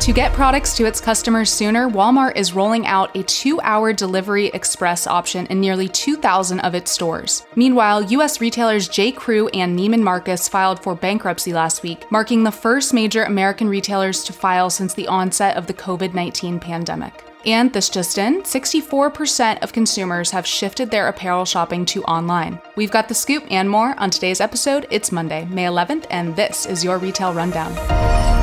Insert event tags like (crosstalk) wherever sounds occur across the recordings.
To get products to its customers sooner, Walmart is rolling out a two hour delivery express option in nearly 2,000 of its stores. Meanwhile, U.S. retailers J. Crew and Neiman Marcus filed for bankruptcy last week, marking the first major American retailers to file since the onset of the COVID 19 pandemic. And this just in 64% of consumers have shifted their apparel shopping to online. We've got the scoop and more on today's episode. It's Monday, May 11th, and this is your Retail Rundown.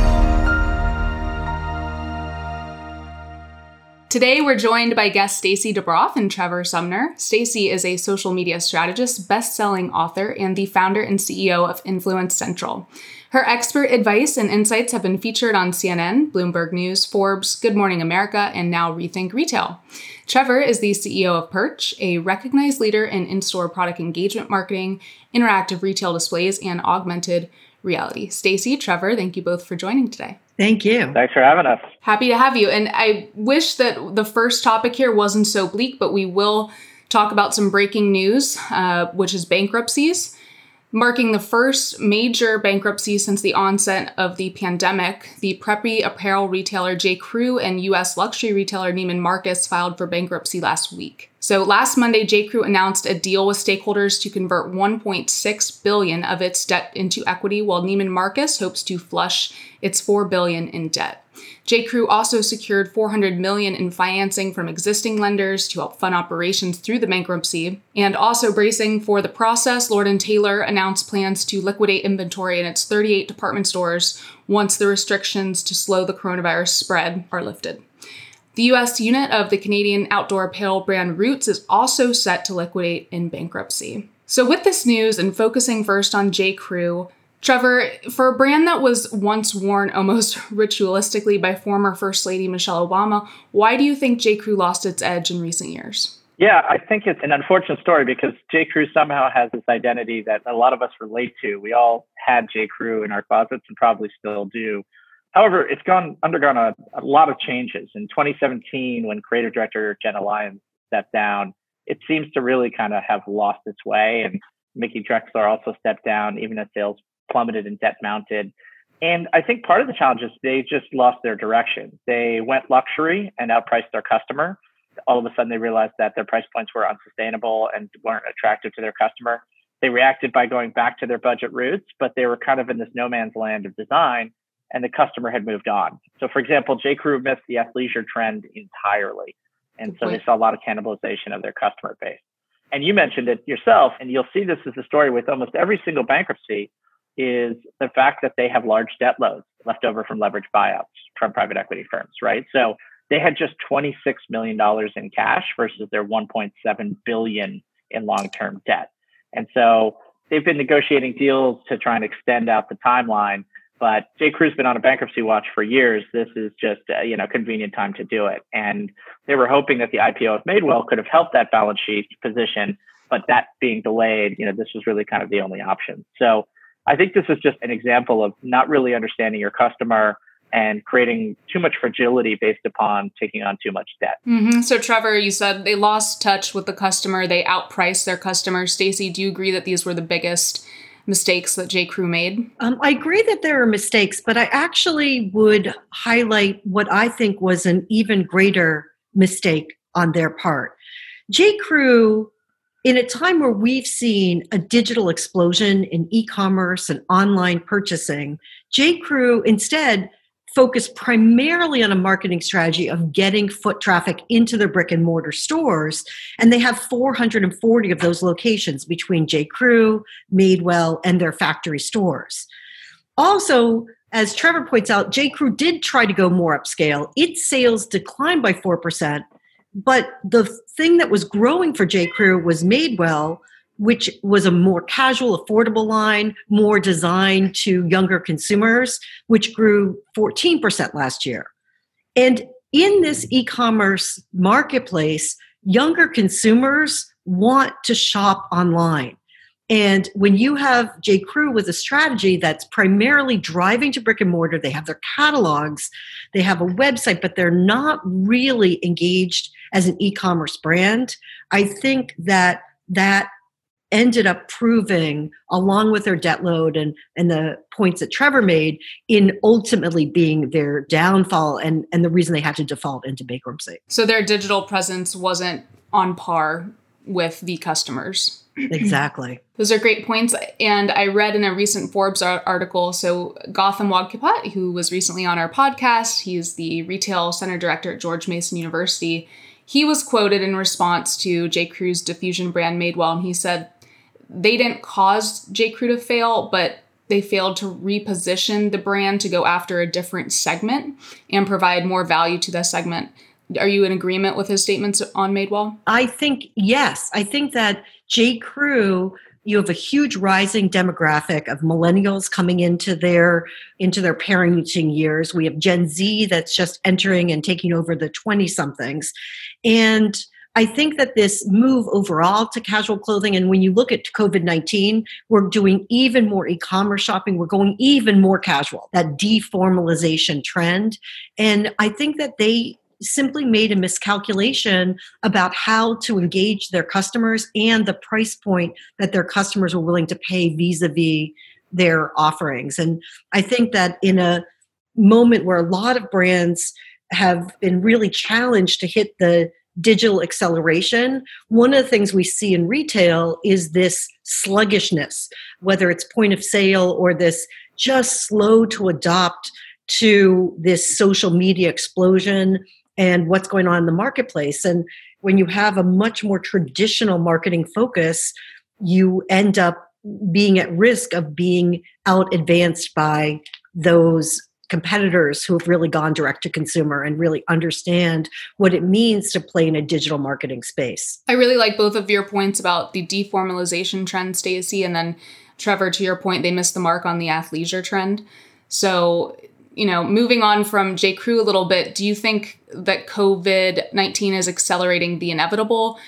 Today, we're joined by guests Stacy DeBroff and Trevor Sumner. Stacy is a social media strategist, best-selling author, and the founder and CEO of Influence Central. Her expert advice and insights have been featured on CNN, Bloomberg News, Forbes, Good Morning America, and now Rethink Retail. Trevor is the CEO of Perch, a recognized leader in in store product engagement marketing, interactive retail displays, and augmented reality. Stacy, Trevor, thank you both for joining today. Thank you. Thanks for having us. Happy to have you. And I wish that the first topic here wasn't so bleak, but we will talk about some breaking news, uh, which is bankruptcies. Marking the first major bankruptcy since the onset of the pandemic, the preppy apparel retailer J. Crew and U.S. luxury retailer Neiman Marcus filed for bankruptcy last week. So last Monday, J. Crew announced a deal with stakeholders to convert 1.6 billion of its debt into equity, while Neiman Marcus hopes to flush its 4 billion in debt. J. Crew also secured 400 million in financing from existing lenders to help fund operations through the bankruptcy. And also bracing for the process, Lord and Taylor announced plans to liquidate inventory in its 38 department stores once the restrictions to slow the coronavirus spread are lifted. The US unit of the Canadian outdoor apparel brand Roots is also set to liquidate in bankruptcy. So, with this news and focusing first on J. Trevor, for a brand that was once worn almost (laughs) ritualistically by former First Lady Michelle Obama, why do you think J. Crew lost its edge in recent years? Yeah, I think it's an unfortunate story because J. Crew somehow has this identity that a lot of us relate to. We all had J. Crew in our closets and probably still do. However, it's gone undergone a, a lot of changes. In 2017, when creative director Jenna Lyons stepped down, it seems to really kind of have lost its way. And Mickey Drexler also stepped down, even as sales plummeted and debt mounted. And I think part of the challenge is they just lost their direction. They went luxury and outpriced their customer. All of a sudden, they realized that their price points were unsustainable and weren't attractive to their customer. They reacted by going back to their budget roots, but they were kind of in this no man's land of design and the customer had moved on. So, for example, J. Crew missed the athleisure trend entirely. And so they saw a lot of cannibalization of their customer base. And you mentioned it yourself, and you'll see this as a story with almost every single bankruptcy is the fact that they have large debt loads left over from leverage buyouts from private equity firms, right? So they had just $26 million in cash versus their 1.7 billion in long-term debt. And so they've been negotiating deals to try and extend out the timeline but J. Crew's been on a bankruptcy watch for years. This is just a, you know convenient time to do it, and they were hoping that the IPO of Madewell could have helped that balance sheet position, but that being delayed, you know, this was really kind of the only option. So I think this is just an example of not really understanding your customer and creating too much fragility based upon taking on too much debt. Mm-hmm. So, Trevor, you said they lost touch with the customer, they outpriced their customers. Stacy, do you agree that these were the biggest mistakes that J. Crew made? Um, I agree that there are mistakes, but I actually would highlight what I think was an even greater mistake on their part. J. Crew, in a time where we've seen a digital explosion in e commerce and online purchasing, J. Crew instead focused primarily on a marketing strategy of getting foot traffic into their brick and mortar stores. And they have 440 of those locations between J. Crew, Madewell, and their factory stores. Also, as Trevor points out, J. Crew did try to go more upscale. Its sales declined by 4%, but the thing that was growing for J. Crew was Madewell, which was a more casual, affordable line, more designed to younger consumers, which grew 14% last year. And in this e commerce marketplace, younger consumers want to shop online. And when you have J. Crew with a strategy that's primarily driving to brick and mortar, they have their catalogs, they have a website, but they're not really engaged as an e commerce brand. I think that that ended up proving, along with their debt load and, and the points that Trevor made, in ultimately being their downfall and, and the reason they had to default into bankruptcy. So their digital presence wasn't on par with the customers. Exactly. (clears throat) Those are great points. And I read in a recent Forbes article, so Gautham Vadakkepatt, who was recently on our podcast, he's the retail center director at George Mason University. He was quoted in response to J. Crew's diffusion brand Madewell, and he said, they didn't cause J. Crew to fail, but they failed to reposition the brand to go after a different segment and provide more value to that segment. Are you in agreement with his statements on Madewell? I think yes. I think that J. Crew you have a huge rising demographic of millennials coming into their into their parenting years. We have Gen Z that's just entering and taking over the 20 somethings. And I think that this move overall to casual clothing, and when you look at COVID 19, we're doing even more e commerce shopping. We're going even more casual, that deformalization trend. And I think that they simply made a miscalculation about how to engage their customers and the price point that their customers were willing to pay vis a vis their offerings. And I think that in a moment where a lot of brands have been really challenged to hit the digital acceleration, one of the things we see in retail is this sluggishness, whether it's point of sale or this just slow to adopt to this social media explosion and what's going on in the marketplace. And when you have a much more traditional marketing focus, you end up being at risk of being out advanced by those competitors who have really gone direct to consumer and really understand what it means to play in a digital marketing space. I really like both of your points about the deformalization trend, Stacy, and then Trevor, to your point, they missed the mark on the athleisure trend. So, you know, moving on from J. Crew a little bit, do you think that COVID 19 is accelerating the inevitable?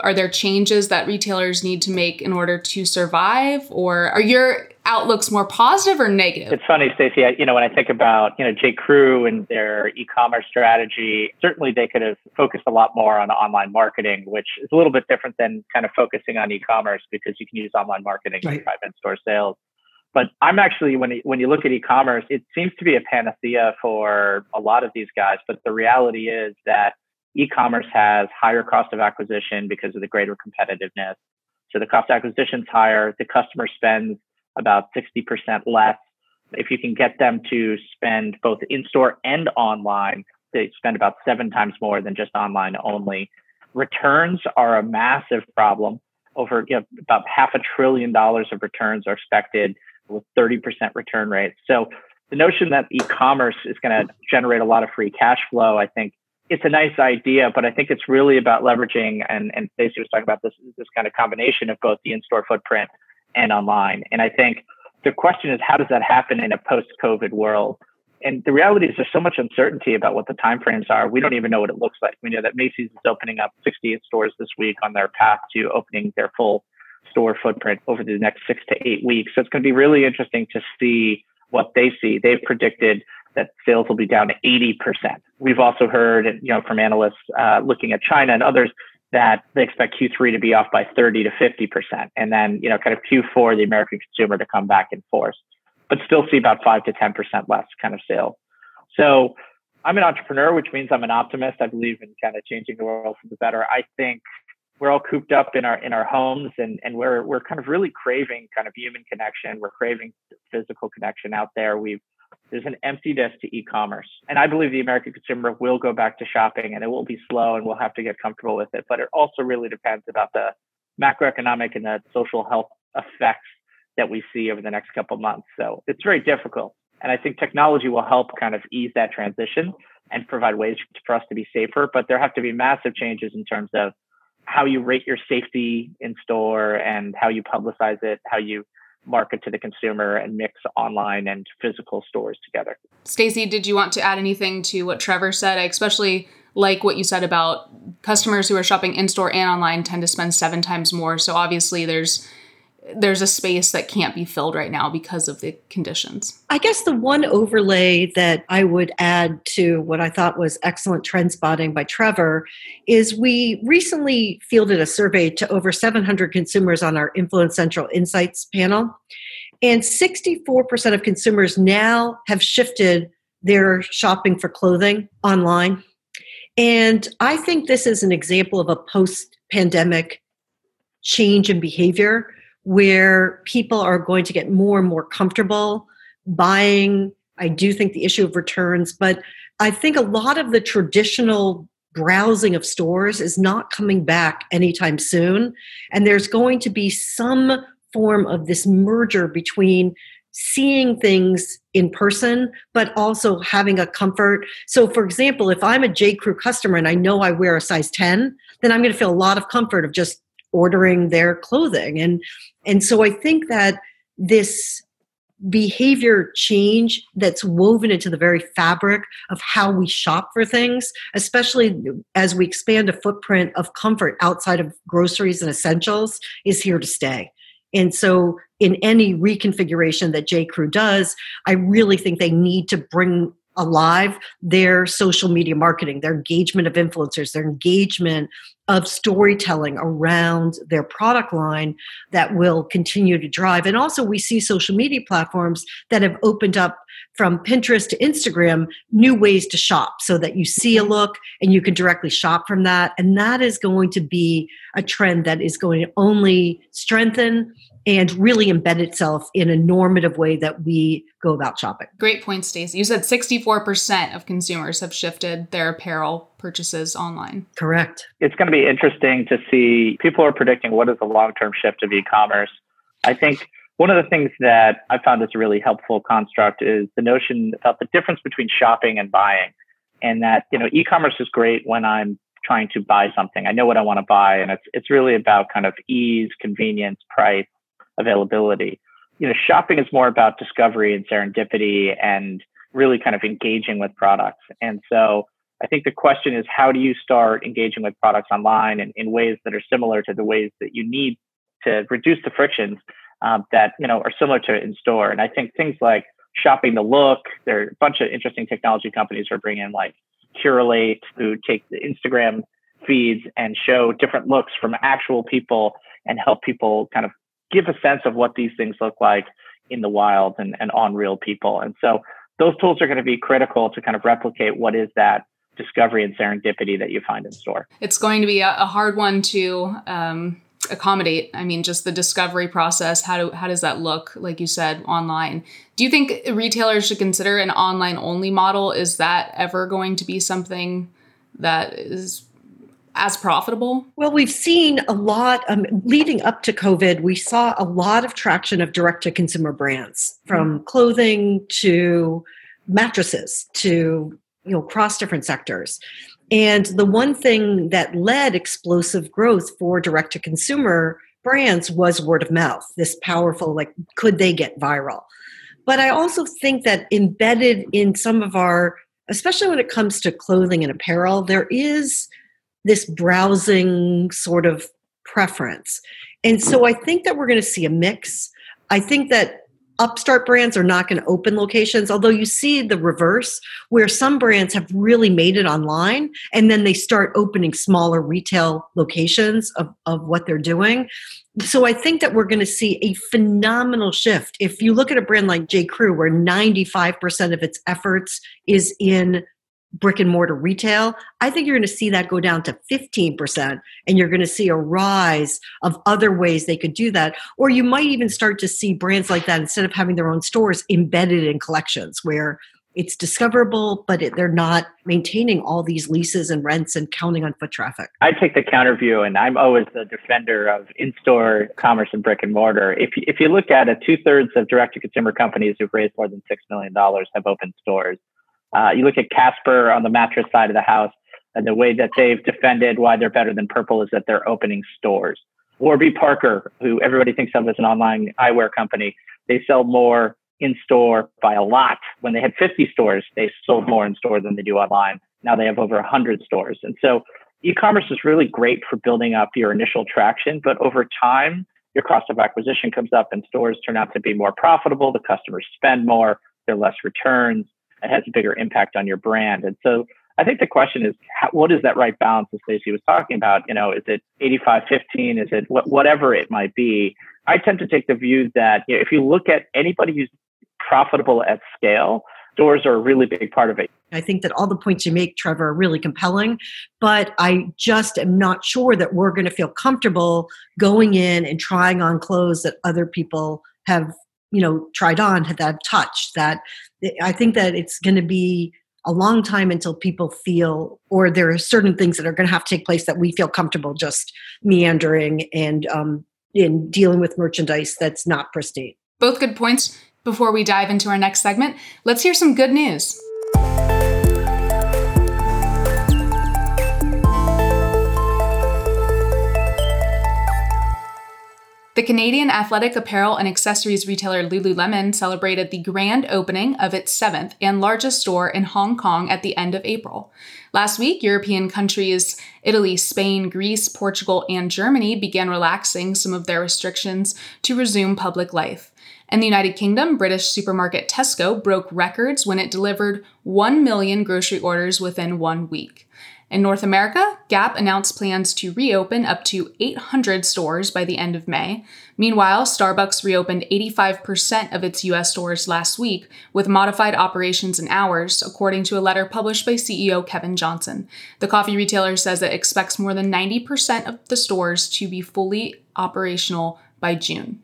Are there changes that retailers need to make in order to survive? Or are your outlooks more positive or negative? It's funny, Stacy. You know, when I think about you know J. Crew and their e-commerce strategy, certainly they could have focused a lot more on online marketing, which is a little bit different than kind of focusing on e-commerce because you can use online marketing right. to drive in-store sales. But I'm actually when you, when you look at e-commerce, it seems to be a panacea for a lot of these guys. But the reality is that e-commerce has higher cost of acquisition because of the greater competitiveness. So the cost of acquisition is higher. The customer spends about 60% less. If you can get them to spend both in store and online, they spend about seven times more than just online only. Returns are a massive problem. Over you know, about half a trillion dollars of returns are expected with 30% return rates. So the notion that e-commerce is going to generate a lot of free cash flow, I think it's a nice idea, but I think it's really about leveraging and and Stacy was talking about this this kind of combination of both the in-store footprint and online. And I think the question is, how does that happen in a post-COVID world? And the reality is, there's so much uncertainty about what the timeframes are. We don't even know what it looks like. We know that Macy's is opening up 68 stores this week on their path to opening their full store footprint over the next six to eight weeks. So it's going to be really interesting to see what they see. They've predicted that sales will be down 80%. We've also heard, you know, from analysts uh, looking at China and others that they expect Q3 to be off by 30 to 50%. And then, you know, kind of Q4, the American consumer to come back in force, but still see about 5 to 10% less kind of sales. So I'm an entrepreneur, which means I'm an optimist. I believe in kind of changing the world for the better. I think we're all cooped up in our in our homes and and we're we're kind of really craving kind of human connection. We're craving physical connection out there. We've there's an emptiness to e-commerce. And I believe the American consumer will go back to shopping and it will be slow and we'll have to get comfortable with it. But it also really depends about the macroeconomic and the social health effects that we see over the next couple months. So it's very difficult. And I think technology will help kind of ease that transition and provide ways for us to be safer. But there have to be massive changes in terms of how you rate your safety in store and how you publicize it, how you market to the consumer and mix online and physical stores together. Stacy, did you want to add anything to what Trevor said? I especially like what you said about customers who are shopping in store and online tend to spend seven times more. So obviously there's there's a space that can't be filled right now because of the conditions. I guess the one overlay that I would add to what I thought was excellent trend spotting by Trevor is we recently fielded a survey to over 700 consumers on our Influence Central Insights panel. And 64% of consumers now have shifted their shopping for clothing online. And I think this is an example of a post pandemic change in behavior where people are going to get more and more comfortable buying. I do think the issue of returns, but I think a lot of the traditional browsing of stores is not coming back anytime soon. And there's going to be some form of this merger between seeing things in person, but also having a comfort. So, for example, if I'm a J. Crew customer and I know I wear a size 10, then I'm going to feel a lot of comfort of just ordering their clothing. And and so I think that this behavior change that's woven into the very fabric of how we shop for things, especially as we expand a footprint of comfort outside of groceries and essentials, is here to stay. And so, in any reconfiguration that J. Crew does, I really think they need to bring alive their social media marketing, their engagement of influencers, their engagement of storytelling around their product line that will continue to drive. And also, we see social media platforms that have opened up from Pinterest to Instagram new ways to shop so that you see a look and you can directly shop from that. And that is going to be a trend that is going to only strengthen and really embed itself in a normative way that we go about shopping. Great point, Stacy. You said 64% of consumers have shifted their apparel purchases online. Correct. It's going to be interesting to see people are predicting what is the long-term shift of e-commerce. I think one of the things that I found is a really helpful construct is the notion about the difference between shopping and buying. And that, you know, e-commerce is great when I'm trying to buy something. I know what I want to buy and it's it's really about kind of ease, convenience, price availability. You know, shopping is more about discovery and serendipity and really kind of engaging with products. And so I think the question is how do you start engaging with products online in, in ways that are similar to the ways that you need to reduce the frictions um, that you know are similar to in store. And I think things like shopping the look, there are a bunch of interesting technology companies who are bringing in like Curalate, who take the Instagram feeds and show different looks from actual people and help people kind of give a sense of what these things look like in the wild and, and on real people. And so those tools are going to be critical to kind of replicate what is that discovery and serendipity that you find in store. It's going to be a, hard one to um, accommodate. I mean, just the discovery process. How do how does that look? Like you said, online. Do you think retailers should consider an online only model? Is that ever going to be something that is as profitable? Well, we've seen a lot um, leading up to COVID. We saw a lot of traction of direct to consumer brands from mm-hmm. clothing to mattresses to you know across different sectors. And the one thing that led explosive growth for direct to consumer brands was word of mouth. This powerful like could they get viral? But I also think that embedded in some of our especially when it comes to clothing and apparel, there is this browsing sort of preference. And so hmm. I think that we're going to see a mix. I think that upstart brands are not going to open locations, although you see the reverse, where some brands have really made it online and then they start opening smaller retail locations of, of what they're doing. So I think that we're going to see a phenomenal shift. If you look at a brand like J. Crew, where 95% of its efforts is in brick and mortar retail, I think you're going to see that go down to 15%, and you're going to see a rise of other ways they could do that. Or you might even start to see brands like that, instead of having their own stores, embedded in collections where it's discoverable, but it, they're not maintaining all these leases and rents and counting on foot traffic. I take the counter view, and I'm always the defender of in-store commerce and brick and mortar. If if you look at it, two thirds of direct-to-consumer companies who've raised more than six million dollars have opened stores. Uh, you look at Casper on the mattress side of the house, and the way that they've defended why they're better than Purple is that they're opening stores. Warby Parker, who everybody thinks of as an online eyewear company, they sell more in store by a lot. When they had 50 stores, they sold more in store than they do online. Now they have over 100 stores. And so e commerce is really great for building up your initial traction, but over time, your cost of acquisition comes up and stores turn out to be more profitable, the customers spend more, there are less returns, it has a bigger impact on your brand. And so I think the question is, how, what is that right balance that Stacy was talking about? You know, is it 85 15? Is it wh- whatever it might be? I tend to take the view that you know, if you look at anybody who's profitable at scale, stores are a really big part of it. I think that all the points you make, Trevor, are really compelling, but I just am not sure that we're going to feel comfortable going in and trying on clothes that other people have, you know, tried on, that touched. That I think that it's going to be a long time until people feel, or there are certain things that are going to have to take place that we feel comfortable just meandering and um, in dealing with merchandise that's not pristine. Both good points. Before we dive into our next segment, let's hear some good news. The Canadian athletic apparel and accessories retailer Lululemon celebrated the grand opening of its seventh and largest store in Hong Kong at the end of April. Last week, European countries Italy, Spain, Greece, Portugal, and Germany began relaxing some of their restrictions to resume public life. In the United Kingdom, British supermarket Tesco broke records when it delivered 1 million grocery orders within one week. In North America, Gap announced plans to reopen up to 800 stores by the end of May. Meanwhile, Starbucks reopened 85% of its US stores last week with modified operations and hours, according to a letter published by CEO Kevin Johnson. The coffee retailer says it expects more than 90% of the stores to be fully operational by June.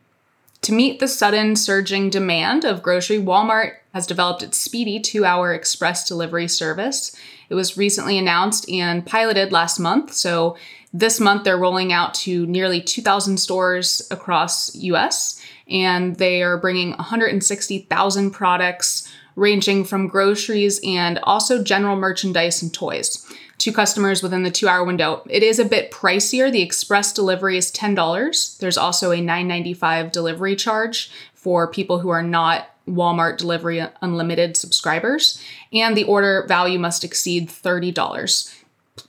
To meet the sudden surging demand of grocery, Walmart has developed its speedy two hour express delivery service. It was recently announced and piloted last month. So this month they're rolling out to nearly 2,000 stores across US and they are bringing 160,000 products ranging from groceries and also general merchandise and toys to customers within the two hour window. It is a bit pricier. The express delivery is $10. There's also a $9.95 delivery charge for people who are not Walmart Delivery Unlimited subscribers, and the order value must exceed $30.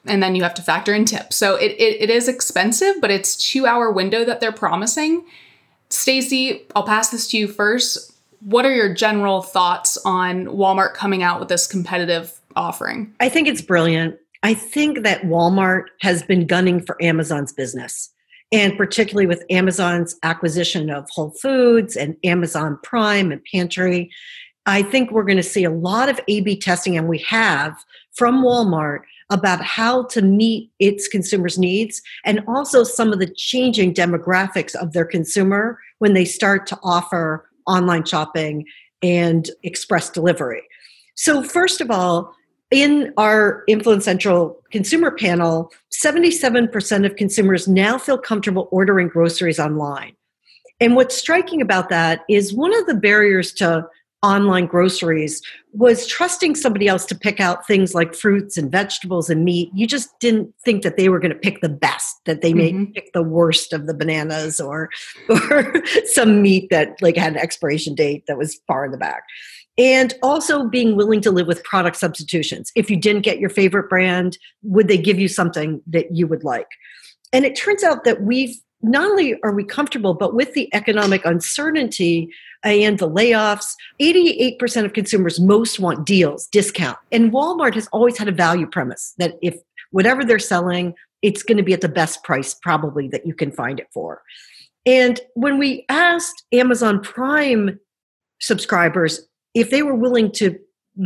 And then you have to factor in tips. So it, it, it is expensive, but it's two hour window that they're promising. Stacy, I'll pass this to you first. What are your general thoughts on Walmart coming out with this competitive offering? I think it's brilliant. I think that Walmart has been gunning for Amazon's business and particularly with Amazon's acquisition of Whole Foods and Amazon Prime and Pantry. I think we're going to see a lot of A B testing, and we have from Walmart about how to meet its consumers' needs and also some of the changing demographics of their consumer when they start to offer online shopping and express delivery. So, first of all, in our Influence Central consumer panel, 77% of consumers now feel comfortable ordering groceries online. And what's striking about that is one of the barriers to online groceries was trusting somebody else to pick out things like fruits and vegetables and meat. You just didn't think that they were going to pick the best, that they may mm-hmm. pick the worst of the bananas or (laughs) or some meat that like had an expiration date that was far in the back and also being willing to live with product substitutions. If you didn't get your favorite brand, would they give you something that you would like? And it turns out that we've not only are we comfortable, but with the economic uncertainty and the layoffs, 88% of consumers most want deals, discount. And Walmart has always had a value premise that if whatever they're selling, it's going to be at the best price probably that you can find it for. And when we asked Amazon Prime subscribers if they were willing to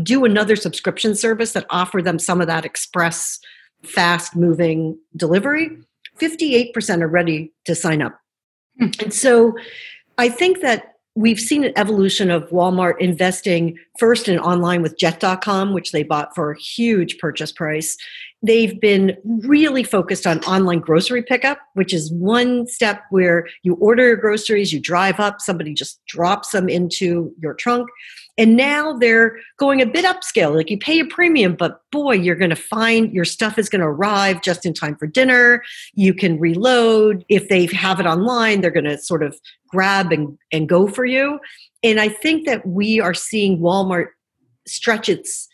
do another subscription service that offered them some of that express, fast moving delivery, 58% are ready to sign up. Hmm. And so I think that we've seen an evolution of Walmart investing first in online with jet.com, which they bought for a huge purchase price. They've been really focused on online grocery pickup, which is one step where you order your groceries, you drive up, somebody just drops them into your trunk. And now they're going a bit upscale. Like you pay a premium, but boy, you're going to find your stuff is going to arrive just in time for dinner. You can reload. If they have it online, they're going to sort of grab and, and go for you. And I think that we are seeing Walmart stretch its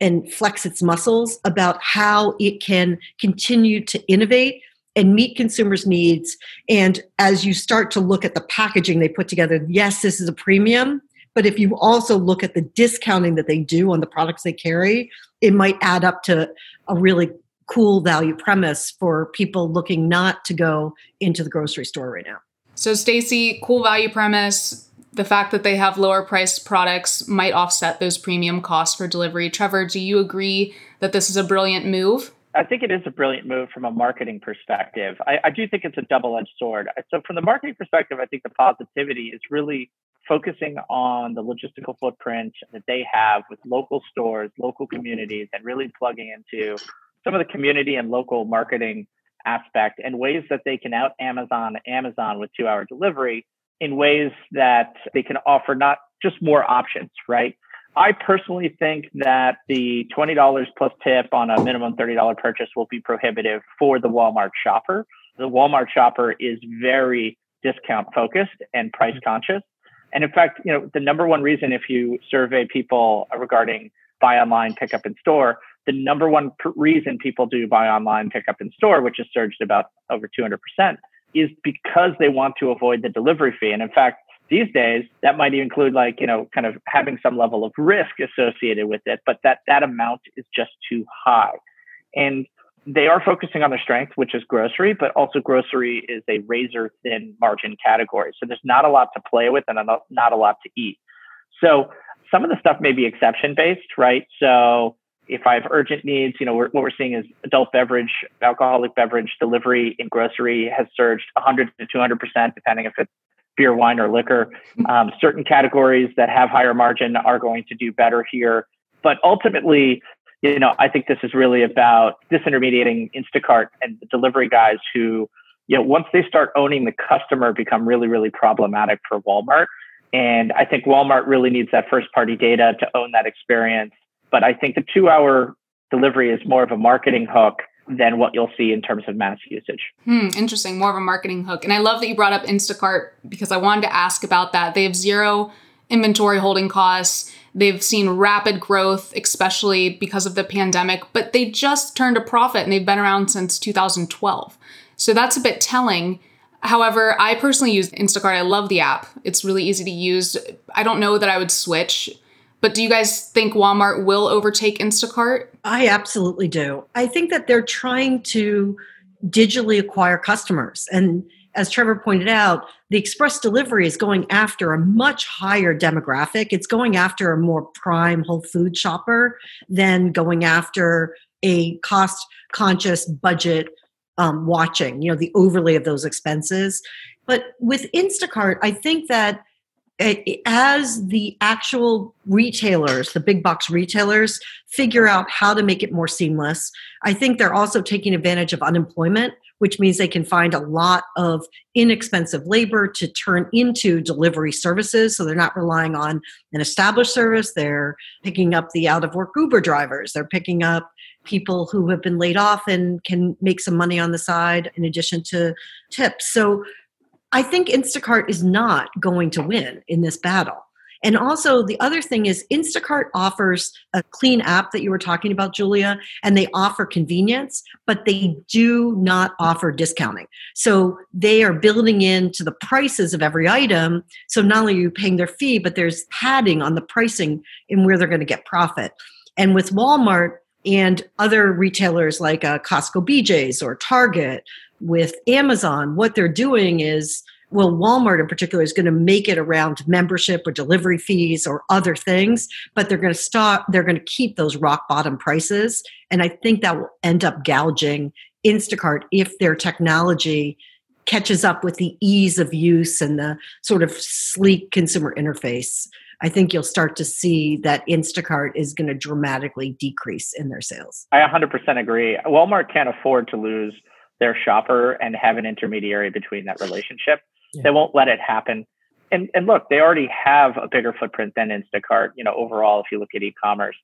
and flex its muscles about how it can continue to innovate and meet consumers' needs. And as you start to look at the packaging they put together, yes, this is a premium. But if you also look at the discounting that they do on the products they carry, it might add up to a really cool value premise for people looking not to go into the grocery store right now. So, Stacy, cool value premise. The fact that they have lower priced products might offset those premium costs for delivery. Trevor, do you agree that this is a brilliant move? I think it is a brilliant move from a marketing perspective. I, I do think it's a double edged sword. So, from the marketing perspective, I think the positivity is really focusing on the logistical footprint that they have with local stores, local communities, and really plugging into some of the community and local marketing aspect and ways that they can out Amazon Amazon with two hour delivery in ways that they can offer not just more options, right? I personally think that the $20 plus tip on a minimum $30 purchase will be prohibitive for the Walmart shopper. The Walmart shopper is very discount focused and price conscious. And in fact, you know, the number one reason if you survey people regarding buy online, pick up in store, the number one reason people do buy online, pick up in store, which has surged about over 200%, is because they want to avoid the delivery fee. And in fact, these days, that might include like, you know, kind of having some level of risk associated with it, but that that amount is just too high. And they are focusing on their strength, which is grocery, but also grocery is a razor thin margin category. So there's not a lot to play with and not a lot to eat. So some of the stuff may be exception based, right? So if I have urgent needs, you know, we're, what we're seeing is adult beverage, alcoholic beverage delivery in grocery has surged 100 to 200 percent, depending if it's beer, wine, or liquor. Um, certain categories that have higher margin are going to do better here, but ultimately, you know, I think this is really about disintermediating Instacart and the delivery guys who, you know, once they start owning the customer, become really, really problematic for Walmart. And I think Walmart really needs that first party data to own that experience but I think the two hour delivery is more of a marketing hook than what you'll see in terms of mass usage. Hmm, interesting. More of a marketing hook. And I love that you brought up Instacart because I wanted to ask about that. They have zero inventory holding costs. They've seen rapid growth, especially because of the pandemic, but they just turned a profit and they've been around since 2012. So that's a bit telling. However, I personally use Instacart. I love the app. It's really easy to use. I don't know that I would switch. But do you guys think Walmart will overtake Instacart? I absolutely do. I think that they're trying to digitally acquire customers. And as Trevor pointed out, the express delivery is going after a much higher demographic. It's going after a more prime Whole Food shopper than going after a cost conscious budget um, watching, you know, the overlay of those expenses. But with Instacart, I think that as the actual retailers, the big box retailers, figure out how to make it more seamless, I think they're also taking advantage of unemployment, which means they can find a lot of inexpensive labor to turn into delivery services. So they're not relying on an established service. They're picking up the out of work Uber drivers. They're picking up people who have been laid off and can make some money on the side in addition to tips. So I think Instacart is not going to win in this battle. And also, the other thing is, Instacart offers a clean app that you were talking about, Julia, and they offer convenience, but they do not offer discounting. So they are building into the prices of every item. So not only are you paying their fee, but there's padding on the pricing in where they're going to get profit. And with Walmart and other retailers like uh, Costco BJ's or Target, with Amazon, what they're doing is well, Walmart in particular is going to make it around membership or delivery fees or other things, but they're going to stop, they're going to keep those rock bottom prices. And I think that will end up gouging Instacart if their technology catches up with the ease of use and the sort of sleek consumer interface. I think you'll start to see that Instacart is going to dramatically decrease in their sales. I 100% agree. Walmart can't afford to lose their shopper and have an intermediary between that relationship. Yeah. They won't let it happen. And and look, they already have a bigger footprint than Instacart, you know, overall if you look at e-commerce.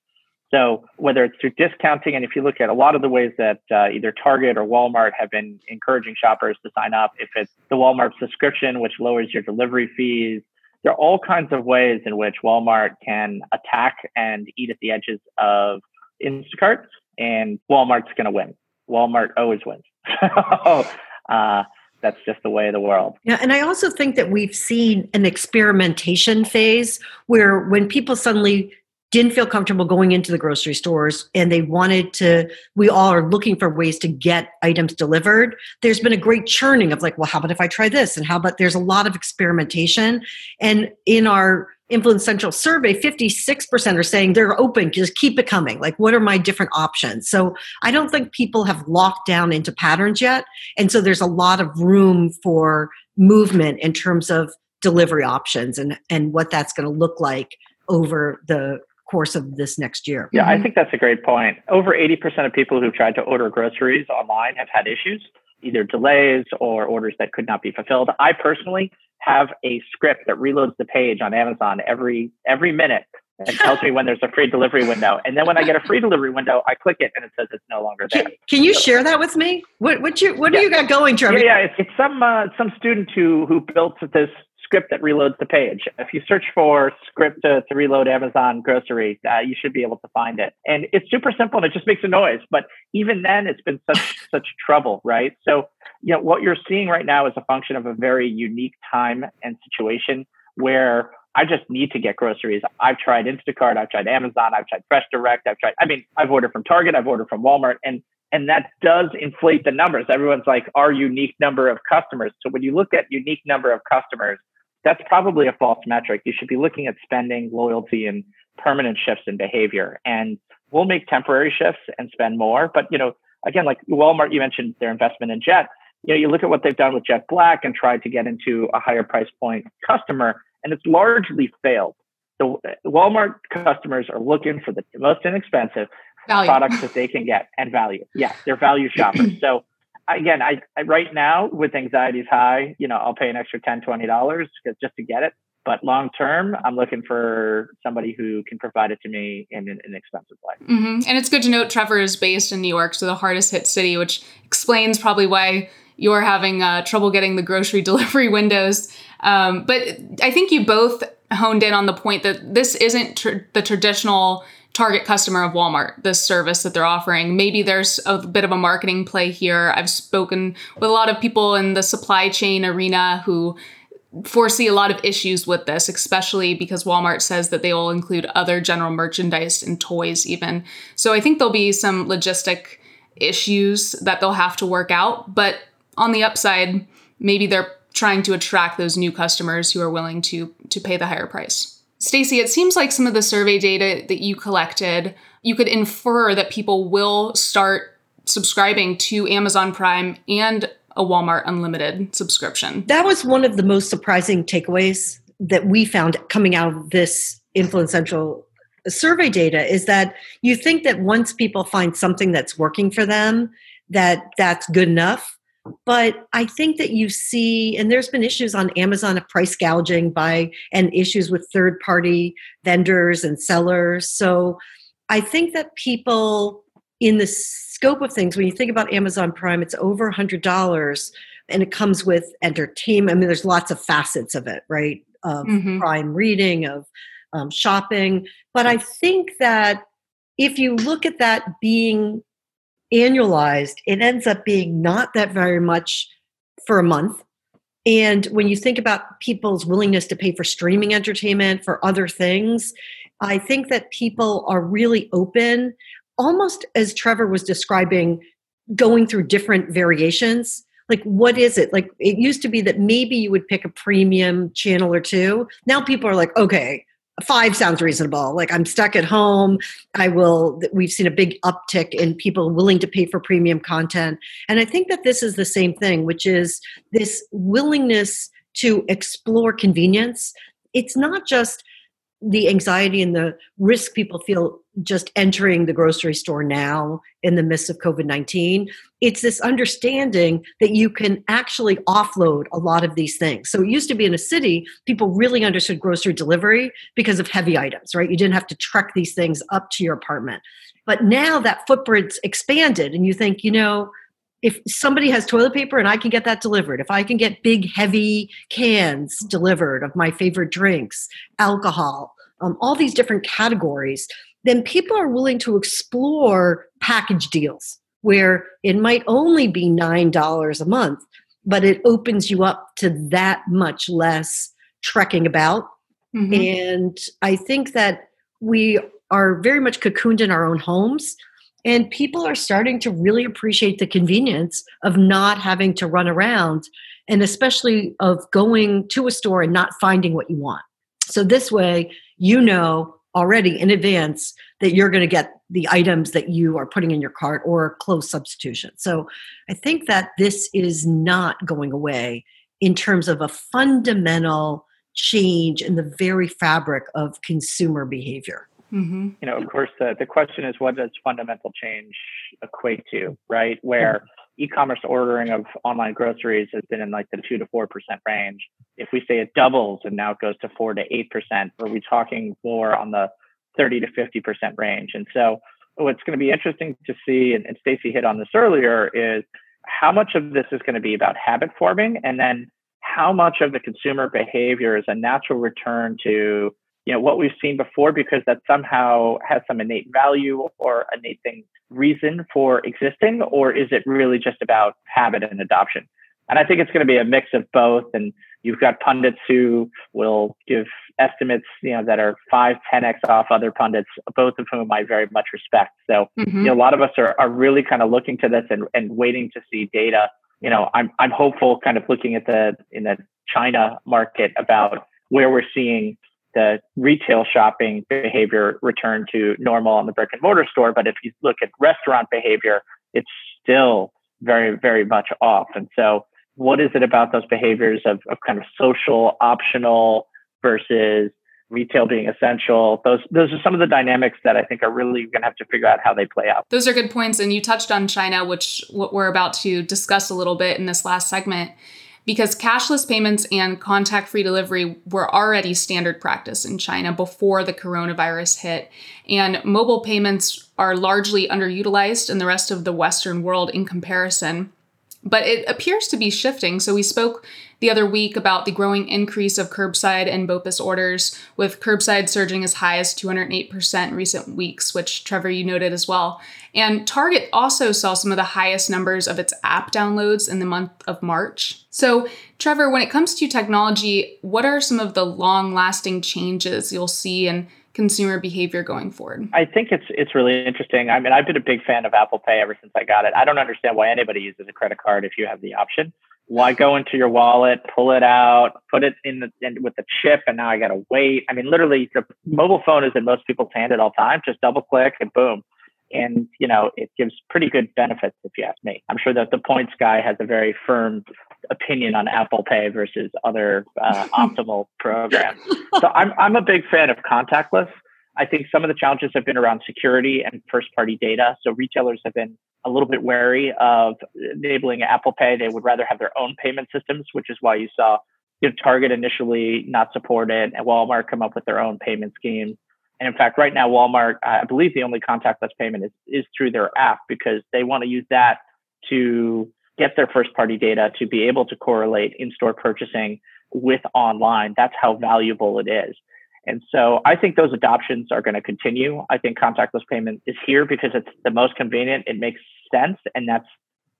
So whether it's through discounting, and if you look at a lot of the ways that uh, either Target or Walmart have been encouraging shoppers to sign up, if it's the Walmart subscription, which lowers your delivery fees, there are all kinds of ways in which Walmart can attack and eat at the edges of Instacart, and Walmart's going to win. Walmart always wins. So (laughs) uh, that's just the way of the world. Yeah, and I also think that we've seen an experimentation phase where when people suddenly didn't feel comfortable going into the grocery stores and they wanted to we all are looking for ways to get items delivered there's been a great churning of like well how about if i try this and how about there's a lot of experimentation and in our influence central survey 56% are saying they're open just keep it coming like what are my different options so i don't think people have locked down into patterns yet and so there's a lot of room for movement in terms of delivery options and and what that's going to look like over the course of this next year. Yeah, I mm-hmm. think that's a great point. Over 80% of people who've tried to order groceries online have had issues, either delays or orders that could not be fulfilled. I personally have a script that reloads the page on Amazon every every minute and tells me when there's a free delivery window. And then when I get a free delivery window, I click it and it says it's no longer there. Can, can you so, share that with me? What what you what yeah. do you got going, Trevor? Yeah, yeah it's, it's some uh, some student who who built this script that reloads the page. If you search for script to, to reload Amazon grocery, uh, you should be able to find it. And it's super simple and it just makes a noise. But even then, it's been such (laughs) such trouble, right? So, you know, what you're seeing right now is a function of a very unique time and situation where I just need to get groceries. I've tried Instacart, I've tried Amazon, I've tried Fresh Direct, I've tried. I mean, I've ordered from Target, I've ordered from Walmart, and and that does inflate the numbers. Everyone's like, our unique number of customers. So when you look at unique number of customers, that's probably a false metric. You should be looking at spending, loyalty, and permanent shifts in behavior. And we'll make temporary shifts and spend more. But you know, again, like Walmart, you mentioned their investment in Jet. You know, you look at what they've done with Jet Black and tried to get into a higher price point customer, and it's largely failed. The Walmart customers are looking for the most inexpensive value. products that they can get and value. Yeah, they're value (clears throat) shoppers. So again, I, I, right now with anxiety's high, you know, I'll pay an extra 10 dollars just to get it. But long term, I'm looking for somebody who can provide it to me in an inexpensive way. Mm-hmm. And it's good to note Trevor is based in New York, so the hardest hit city, which explains probably why you're having uh, trouble getting the grocery (laughs) delivery windows. Um, but I think you both honed in on the point that this isn't tr- the traditional target customer of Walmart, this service that they're offering. Maybe there's a bit of a marketing play here. I've spoken with a lot of people in the supply chain arena who foresee a lot of issues with this, especially because Walmart says that they will include other general merchandise and toys, even. So I think there'll be some logistic issues that they'll have to work out. But on the upside, maybe they're trying to attract those new customers who are willing to to pay the higher price. Stacy, it seems like some of the survey data that you collected, you could infer that people will start subscribing to Amazon Prime and a Walmart Unlimited subscription. That was one of the most surprising takeaways that we found coming out of this Influence Central survey data is that you think that once people find something that's working for them, that that's good enough. But I think that you see, and there's been issues on Amazon of price gouging by and issues with third party vendors and sellers. So I think that people in the scope of things, when you think about Amazon Prime, it's over $100 and it comes with entertainment. I mean, there's lots of facets of it, right? Of mm-hmm. Prime reading, of um, shopping. But I think that if you look at that being annualized, it ends up being not that very much for a month. And when you think about people's willingness to pay for streaming entertainment, for other things, I think that people are really open, almost as Trevor was describing, going through different variations. Like, what is it? Like, it used to be that maybe you would pick a premium channel or two. Now people are like, okay, five sounds reasonable. Like I'm stuck at home. I will, we've seen a big uptick in people willing to pay for premium content. And I think that this is the same thing, which is this willingness to explore convenience. It's not just the anxiety and the risk people feel just entering the grocery store now in the midst of COVID 19. It's this understanding that you can actually offload a lot of these things. So it used to be in a city, people really understood grocery delivery because of heavy items, right? You didn't have to trek these things up to your apartment. But now that footprint's expanded, and you think, you know, if somebody has toilet paper and I can get that delivered, if I can get big, heavy cans delivered of my favorite drinks, alcohol, um, all these different categories, then people are willing to explore package deals where it might only be $9 a month, but it opens you up to that much less trekking about. Mm-hmm. And I think that we are very much cocooned in our own homes. And people are starting to really appreciate the convenience of not having to run around and especially of going to a store and not finding what you want. So, this way, you know already in advance that you're going to get the items that you are putting in your cart or close substitution. So I think that this is not going away in terms of a fundamental change in the very fabric of consumer behavior. Mm-hmm. You know, of course, the, the question is what does fundamental change equate to, right? Where mm-hmm. e-commerce ordering of online groceries has been in like the two to four percent range. If we say it doubles and now it goes to four to eight percent, are we talking more on the 30 to 50 percent range? And so, what's going to be interesting to see, and, and Stacy hit on this earlier, is how much of this is going to be about habit forming, and then how much of the consumer behavior is a natural return to you know what we've seen before because that somehow has some innate value or innate thing reason for existing or is it really just about habit and adoption? And i think it's going to be a mix of both and you've got pundits who will give estimates you know that are 5 10x off other pundits both of whom i very much respect. So mm-hmm. you know, a lot of us are, are really kind of looking to this and, and waiting to see data. You know i'm, I'm hopeful kind of looking at the in the china market about where we're seeing the retail shopping behavior return to normal on the brick and mortar store. But if you look at restaurant behavior, it's still very, very much off. And so, what is it about those behaviors of, of kind of social, optional versus retail being essential? Those those are some of the dynamics that I think are really going to have to figure out how they play out. Those are good points, and you touched on China, which what we're about to discuss a little bit in this last segment because cashless payments and contact free delivery were already standard practice in China before the coronavirus hit. And mobile payments are largely underutilized in the rest of the Western world in comparison. But it appears to be shifting. So we spoke the other week about the growing increase of curbside and BOPIS orders, with curbside surging as high as 208% in recent weeks, which Trevor, you noted as well. And Target also saw some of the highest numbers of its app downloads in the month of March. So, Trevor, when it comes to technology, what are some of the long lasting changes you'll see in consumer behavior going forward? I think it's it's really interesting. I mean, I've been a big fan of Apple Pay ever since I got it. I don't understand why anybody uses a credit card if you have the option. Why go into your wallet, pull it out, put it in the in, with the chip, and now I got to wait? I mean, literally, the mobile phone is in most people's hand at all times. Just double click and boom and you know it gives pretty good benefits if you ask me i'm sure that the points guy has a very firm opinion on apple pay versus other uh, (laughs) optimal programs so I'm, I'm a big fan of contactless i think some of the challenges have been around security and first party data so retailers have been a little bit wary of enabling apple pay they would rather have their own payment systems which is why you saw you know, target initially not support it and walmart come up with their own payment scheme and in fact, right now, Walmart, I believe the only contactless payment is, is through their app because they want to use that to get their first party data to be able to correlate in store purchasing with online. That's how valuable it is. And so I think those adoptions are going to continue. I think contactless payment is here because it's the most convenient. It makes sense. And that's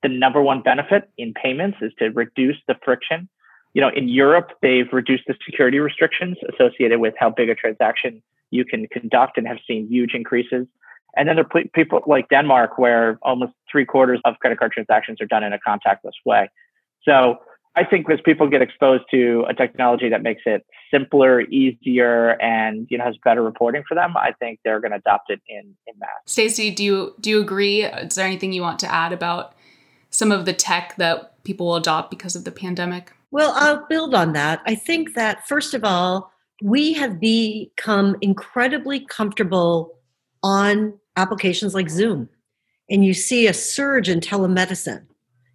the number one benefit in payments is to reduce the friction. You know, in Europe, they've reduced the security restrictions associated with how big a transaction you can conduct and have seen huge increases. And then there are people like Denmark, where almost three quarters of credit card transactions are done in a contactless way. So I think as people get exposed to a technology that makes it simpler, easier, and you know has better reporting for them, I think they're going to adopt it in in mass. Stacy, do you do you agree? Is there anything you want to add about some of the tech that people will adopt because of the pandemic? Well, I'll build on that. I think that first of all, we have become incredibly comfortable on applications like Zoom. And you see a surge in telemedicine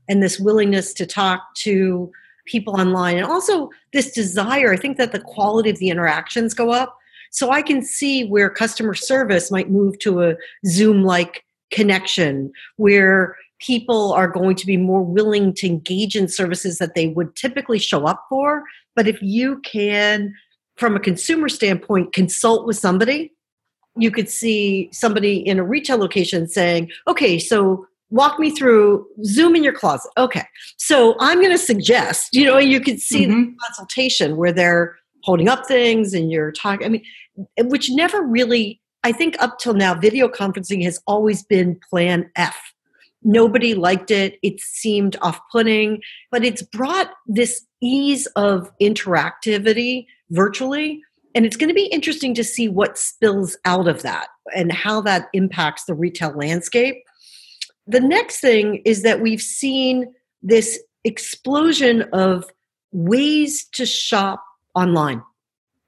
and this willingness to talk to people online. And also this desire, I think that the quality of the interactions go up. So I can see where customer service might move to a Zoom like connection where people are going to be more willing to engage in services that they would typically show up for. But if you can from a consumer standpoint, consult with somebody. You could see somebody in a retail location saying, okay, so walk me through zoom in your closet. Okay. So i'm going to suggest you know you could see mm-hmm. the consultation where they're holding up things and you're talking i mean which never really i think up till now video conferencing has always been plan f. Nobody liked it. It seemed off-putting but it's brought this ease of interactivity virtually and it's going to be interesting to see what spills out of that and how that impacts the retail landscape the next thing is that we've seen this explosion of ways to shop online.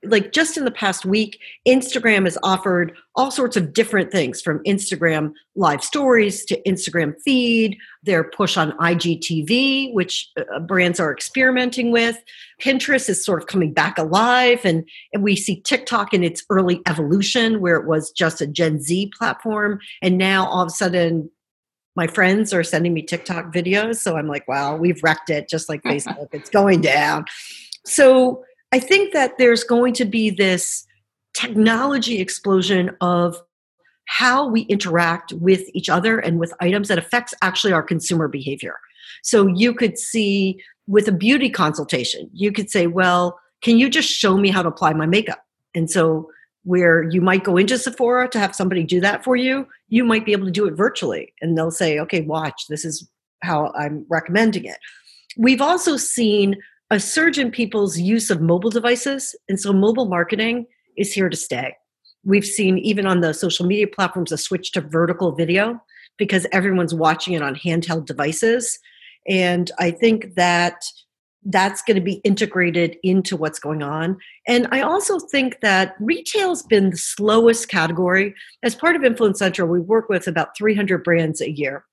Like just in the past week, Instagram has offered all sorts of different things from Instagram live stories to Instagram feed, their push on IGTV, which uh, brands are experimenting with. Pinterest is sort of coming back alive, and, and we see TikTok in its early evolution, where it was just a Gen Z platform. And now all of a sudden, my friends are sending me TikTok videos. So I'm like, wow, we've wrecked it, just like (laughs) Facebook. it's going down. So I think that there's going to be this technology explosion of how we interact with each other and with items that affects actually our consumer behavior. So you could see with a beauty consultation, you could say, well, can you just show me how to apply my makeup? And so where you might go into Sephora to have somebody do that for you, you might be able to do it virtually. And they'll say, okay, watch, this is how I'm recommending it. We've also seen a surge in people's use of mobile devices. And so mobile marketing is here to stay. We've seen even on the social media platforms a switch to vertical video because everyone's watching it on handheld devices. And I think that that's going to be integrated into what's going on. And I also think that retail's been the slowest category. As part of Influence Central, we work with about 300 brands a year.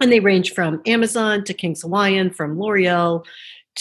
And they range from Amazon to King's Hawaiian, from L'Oreal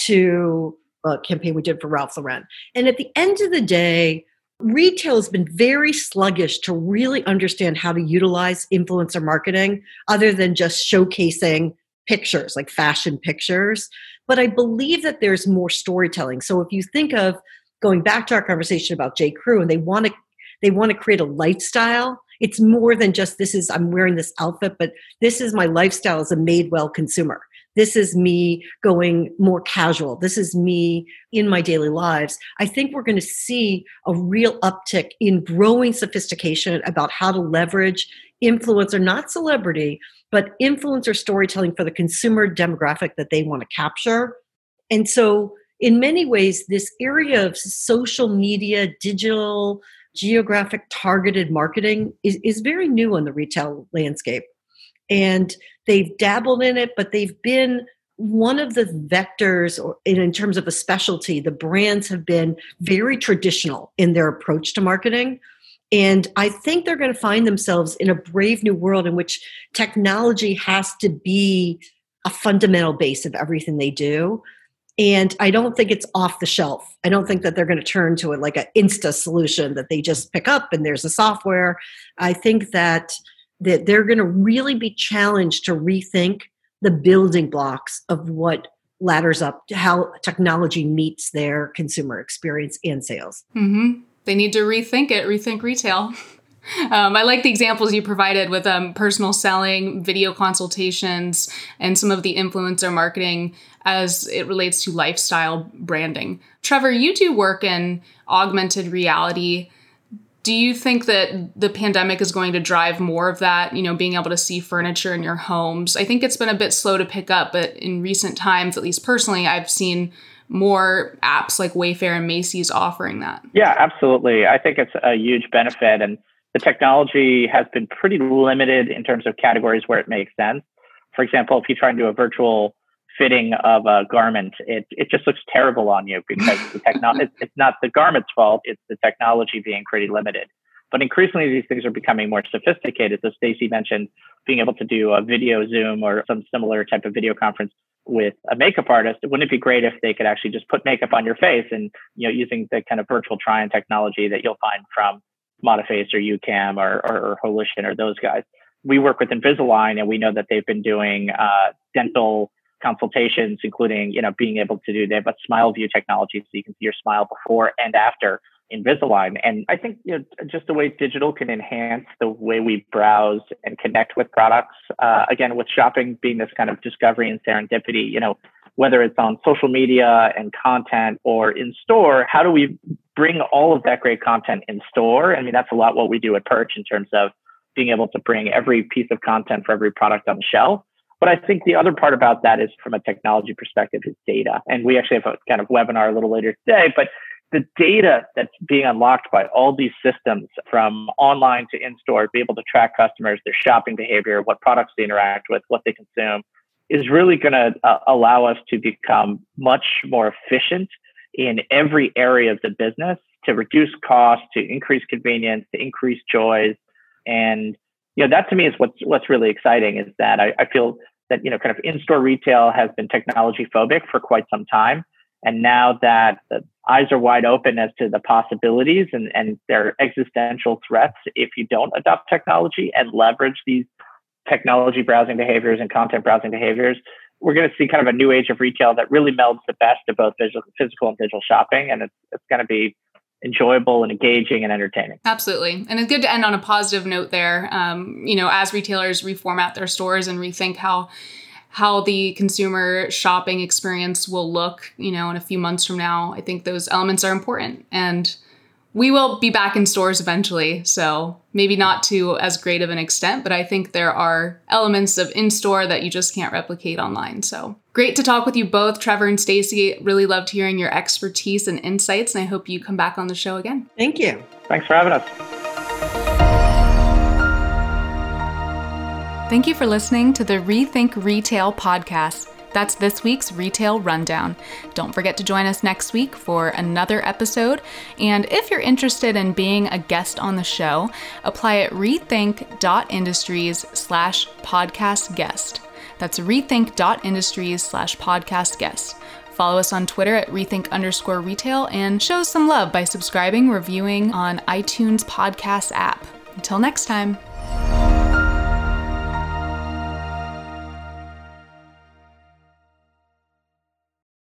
to a campaign we did for Ralph Lauren. And at the end of the day, retail has been very sluggish to really understand how to utilize influencer marketing other than just showcasing pictures, like fashion pictures. But I believe that there's more storytelling. So if you think of going back to our conversation about J. Crew, and they want to they want to create a lifestyle. It's more than just this is I'm wearing this outfit, but this is my lifestyle as a Madewell consumer. This is me going more casual. This is me in my daily lives. I think we're going to see a real uptick in growing sophistication about how to leverage influencer, not celebrity, but influencer storytelling for the consumer demographic that they want to capture. And so, in many ways, this area of social media, digital, geographic targeted marketing is, is very new in the retail landscape. And they've dabbled in it, but they've been one of the vectors or in terms of a specialty the brands have been very traditional in their approach to marketing and I think they're going to find themselves in a brave new world in which technology has to be a fundamental base of everything they do. And I don't think it's off the shelf. I don't think that they're going to turn to it like an Insta solution that they just pick up and there's a software. I think that that they're going to really be challenged to rethink the building blocks of what ladders up how technology meets their consumer experience and sales. Mm-hmm they need to rethink it, rethink retail. Um, I like the examples you provided with um, personal selling, video consultations, and some of the influencer marketing as it relates to lifestyle branding. Trevor, you do work in augmented reality. Do you think that the pandemic is going to drive more of that, you know, being able to see furniture in your homes? I think it's been a bit slow to pick up, but in recent times, at least personally, I've seen more apps like Wayfair and Macy's offering that? Yeah, absolutely. I think it's a huge benefit. And the technology has been pretty limited in terms of categories where it makes sense. For example, if you try and do a virtual fitting of a garment, it, it just looks terrible on you because the technology, (laughs) it's, it's not the garment's fault, it's the technology being pretty limited. But increasingly, these things are becoming more sophisticated. So Stacy mentioned being able to do a video Zoom or some similar type of video conference with a makeup artist, wouldn't it be great if they could actually just put makeup on your face and, you know, using the kind of virtual try-on technology that you'll find from ModiFace or YouCam or, or, or Holition or those guys. We work with Invisalign and we know that they've been doing uh, dental consultations, including, you know, being able to do, they have a smile view technology so you can see your smile before and after Invisalign. And I think you know, just the way digital can enhance the way we browse and connect with products. Uh, again, with shopping being this kind of discovery and serendipity, you know, whether it's on social media and content or in store, how do we bring all of that great content in store? I mean, that's a lot what we do at Perch in terms of being able to bring every piece of content for every product on the shelf. But I think the other part about that is from a technology perspective is data. And we actually have a kind of webinar a little later today, but the data that's being unlocked by all these systems from online to in store, be able to track customers, their shopping behavior, what products they interact with, what they consume, is really going to uh, allow us to become much more efficient in every area of the business to reduce costs, to increase convenience, to increase joys. And you know, that to me is what's what's really exciting is that I, I feel that you know kind of in-store retail has been technology phobic for quite some time. And now that the eyes are wide open as to the possibilities and, and their existential threats if you don't adopt technology and leverage these technology browsing behaviors and content browsing behaviors, we're going to see kind of a new age of retail that really melds the best of both physical and digital shopping. And it's, it's going to be enjoyable and engaging and entertaining. Absolutely. And it's good to end on a positive note there. Um, you know, as retailers reformat their stores and rethink how how the consumer shopping experience will look, you know, in a few months from now. I think those elements are important. And we will be back in stores eventually, so maybe not to as great of an extent, but I think there are elements of in store that you just can't replicate online. So great to talk with you both, Trevor and Stacy. Really loved hearing your expertise and insights, and I hope you come back on the show again. Thank you. Thanks for having us. Thank you for listening to the Rethink Retail podcast. That's this week's Retail Rundown. Don't forget to join us next week for another episode. And if you're interested in being a guest on the show, apply at rethink.industries slash podcast guest. That's rethink.industries slash podcast guest. Follow us on Twitter at rethink underscore retail and show some love by subscribing, reviewing on iTunes podcast app. Until next time.